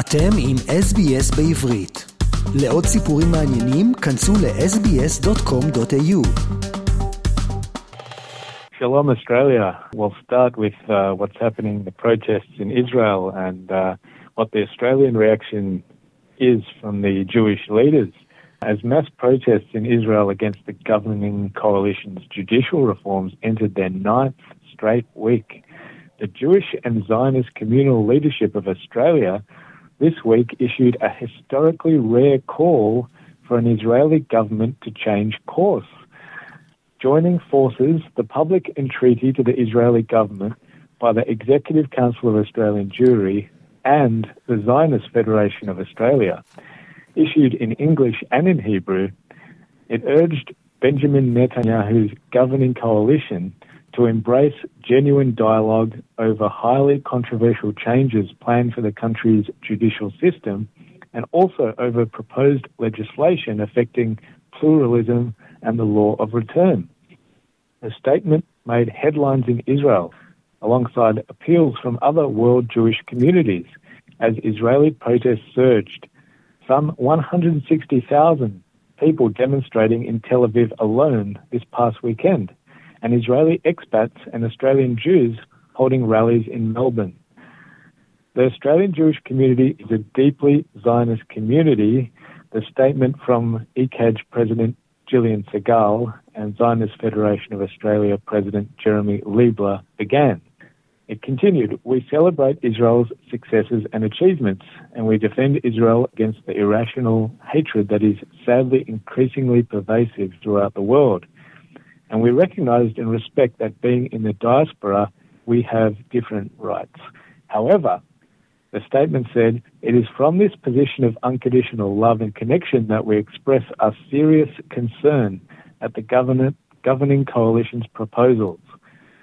אתם עם SBS בעברית. לעוד סיפורים מעניינים, כנסו ל-sbs.com.au. Shalom Australia. We'll start with uh, what's happening, the protests in Israel, and uh, what the Australian reaction is from the Jewish leaders. As mass protests in Israel against the governing coalition's judicial reforms entered their ninth straight week, the Jewish and Zionist communal leadership of Australia this week issued a historically rare call for an Israeli government to change course. Joining forces, the public entreaty to the Israeli government by the Executive Council of Australian Jewry and the Zionist Federation of Australia, issued in English and in Hebrew, it urged Benjamin Netanyahu's governing coalition to embrace genuine dialogue over highly controversial changes planned for the country's judicial system and also over proposed legislation affecting pluralism and the law of return. The statement made headlines in Israel alongside appeals from other world Jewish communities as Israeli protests surged. Some 160,000 people demonstrating in Tel Aviv alone this past weekend and Israeli expats and Australian Jews holding rallies in Melbourne. The Australian Jewish community is a deeply Zionist community. The statement from ECAJ President Jillian Segal and Zionist Federation of Australia President Jeremy Leibler began. It continued, we celebrate Israel's successes and achievements, and we defend Israel against the irrational hatred that is sadly increasingly pervasive throughout the world. And we recognized and respect that being in the diaspora, we have different rights. However, the statement said, it is from this position of unconditional love and connection that we express our serious concern at the governing coalition's proposals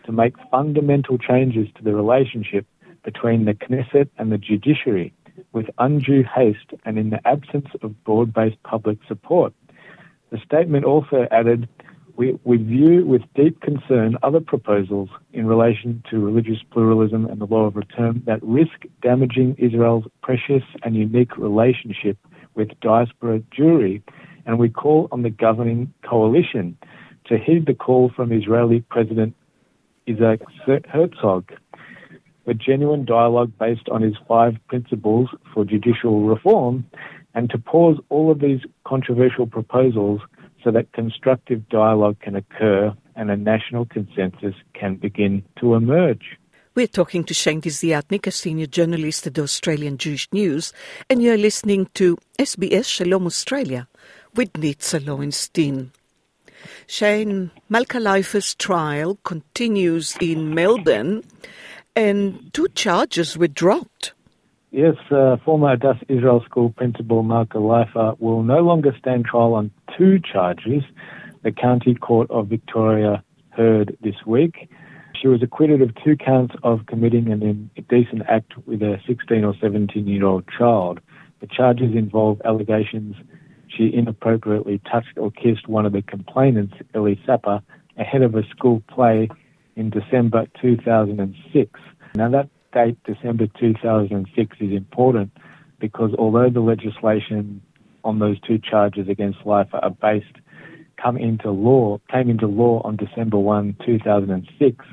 to make fundamental changes to the relationship between the Knesset and the judiciary with undue haste and in the absence of broad based public support. The statement also added we, we view with deep concern other proposals in relation to religious pluralism and the law of return that risk damaging Israel's precious and unique relationship with diaspora Jewry, and we call on the governing coalition to heed the call from Israeli President Isaac Herzog. For genuine dialogue based on his five principles for judicial reform and to pause all of these controversial proposals so that constructive dialogue can occur and a national consensus can begin to emerge. We're talking to Shane Desiatnik, a senior journalist at the Australian Jewish News, and you're listening to SBS Shalom Australia with Nitza Lowenstein. Shane, Malka Leifer's trial continues in Melbourne, and two charges were dropped. Yes, uh, former Adass Israel School principal Malka Leifer will no longer stand trial on two charges the County Court of Victoria heard this week. She was acquitted of two counts of committing an indecent act with a 16 or 17 year old child. The charges involve allegations she inappropriately touched or kissed one of the complainants, Elly Sapper, ahead of a school play in December 2006. Now, that date, December 2006, is important because although the legislation on those two charges against Leifer are based come into law came into law on December 1, 2006,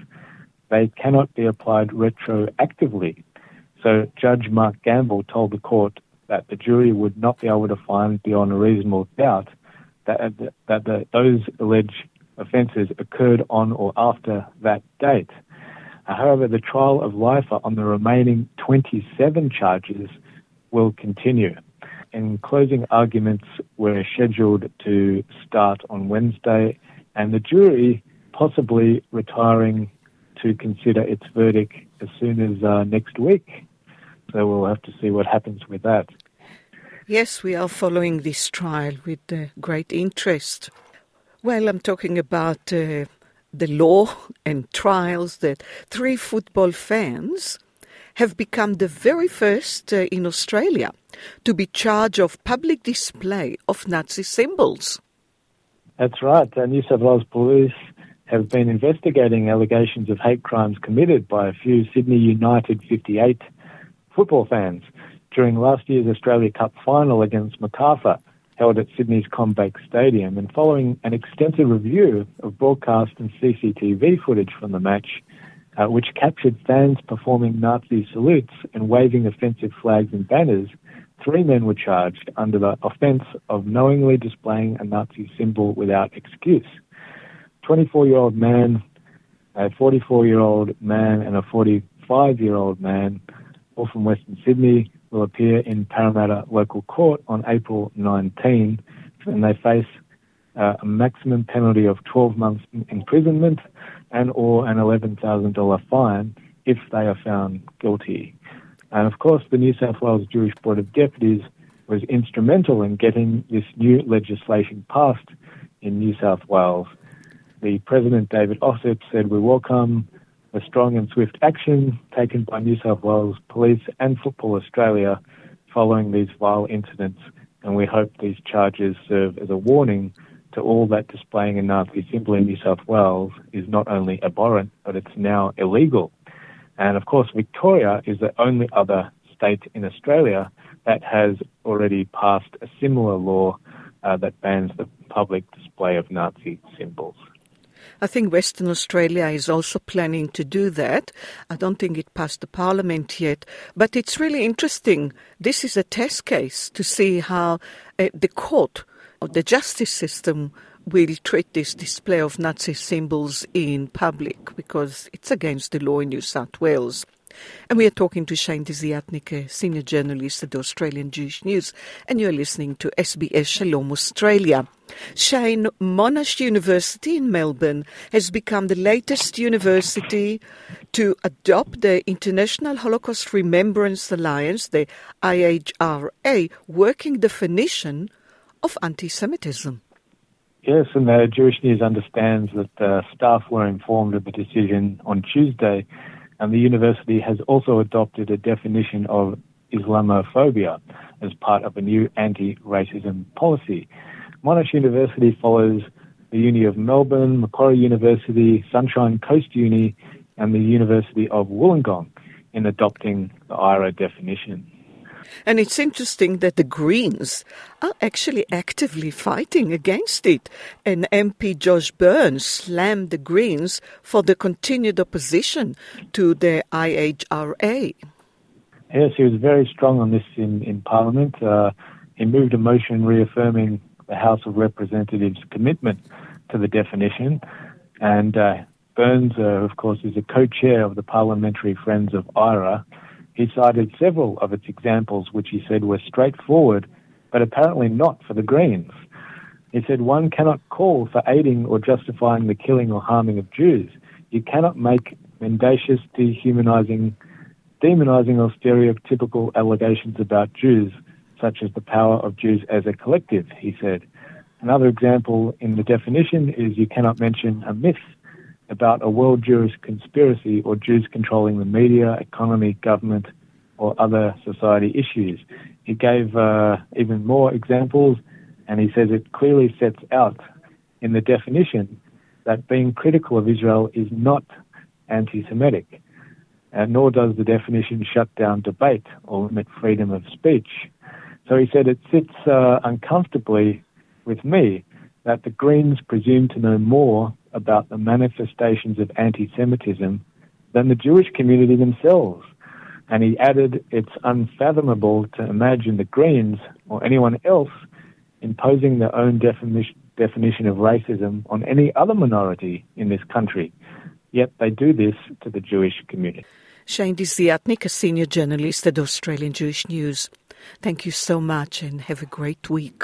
they cannot be applied retroactively. So Judge Mark Gamble told the court that the jury would not be able to find beyond a reasonable doubt that, uh, that the, those alleged offences occurred on or after that date. However, the trial of Leifer on the remaining 27 charges will continue. And closing arguments were scheduled to start on Wednesday, and the jury possibly retiring to consider its verdict as soon as uh, next week. So we'll have to see what happens with that. Yes, we are following this trial with uh, great interest. Well, I'm talking about uh, the law and trials that three football fans have become the very first uh, in Australia to be charged of public display of Nazi symbols. That's right. The New South Wales police have been investigating allegations of hate crimes committed by a few Sydney United 58 football fans. during last year's Australia Cup final against Macarthur, held at Sydney's CommBank Stadium. And following an extensive review of broadcast and CCTV footage from the match, uh, which captured fans performing Nazi salutes and waving offensive flags and banners, three men were charged under the offence of knowingly displaying a Nazi symbol without excuse. 24 year old man, a 44 year old man, and a 45 year old man, all from Western Sydney, will appear in Parramatta Local Court on April 19, and they face uh, a maximum penalty of 12 months imprisonment and or an $11,000 fine if they are found guilty. And of course, the New South Wales Jewish Board of Deputies was instrumental in getting this new legislation passed in New South Wales. The President, David Ossip, said, We welcome the strong and swift action taken by New South Wales Police and Football Australia following these vile incidents, and we hope these charges serve as a warning to all that displaying a Nazi symbol in New South Wales is not only abhorrent, but it's now illegal. And of course, Victoria is the only other state in Australia that has already passed a similar law uh, that bans the public display of Nazi symbols. I think Western Australia is also planning to do that. I don't think it passed the parliament yet, but it's really interesting. This is a test case to see how uh, the court or the justice system will treat this display of Nazi symbols in public because it's against the law in New South Wales. And we are talking to Shane Desiatnik, senior journalist at the Australian Jewish News, and you're listening to SBS Shalom Australia. Shane, Monash University in Melbourne has become the latest university to adopt the International Holocaust Remembrance Alliance, the IHRA, working definition of anti Semitism. Yes, and the Jewish News understands that the staff were informed of the decision on Tuesday and the university has also adopted a definition of Islamophobia as part of a new anti-racism policy. Monash University follows the Uni of Melbourne, Macquarie University, Sunshine Coast Uni, and the University of Wollongong in adopting the IHRA definition. And it's interesting that the Greens are actually actively fighting against it. And MP Josh Burns slammed the Greens for the continued opposition to the IHRA. Yes, he was very strong on this in, in Parliament. Uh, he moved a motion reaffirming the House of Representatives' commitment to the definition. And uh, Burns, uh, of course, is a co chair of the Parliamentary Friends of IHRA. He cited several of its examples, which he said were straightforward, but apparently not for the Greens. He said one cannot call for aiding or justifying the killing or harming of Jews. You cannot make mendacious, dehumanizing, demonizing, or stereotypical allegations about Jews, such as the power of Jews as a collective, he said. Another example in the definition is you cannot mention a myth about a world Jewish conspiracy or Jews controlling the media, economy, government, or other society issues. He gave uh, even more examples, and he says it clearly sets out in the definition that being critical of Israel is not anti Semitic, and nor does the definition shut down debate or limit freedom of speech. So he said it sits uh, uncomfortably with me that the Greens presume to know more about the manifestations of anti Semitism than the Jewish community themselves. And he added, it's unfathomable to imagine the Greens or anyone else imposing their own definition, definition of racism on any other minority in this country. Yet they do this to the Jewish community. Shane Desiatnik, a senior journalist at Australian Jewish News. Thank you so much and have a great week.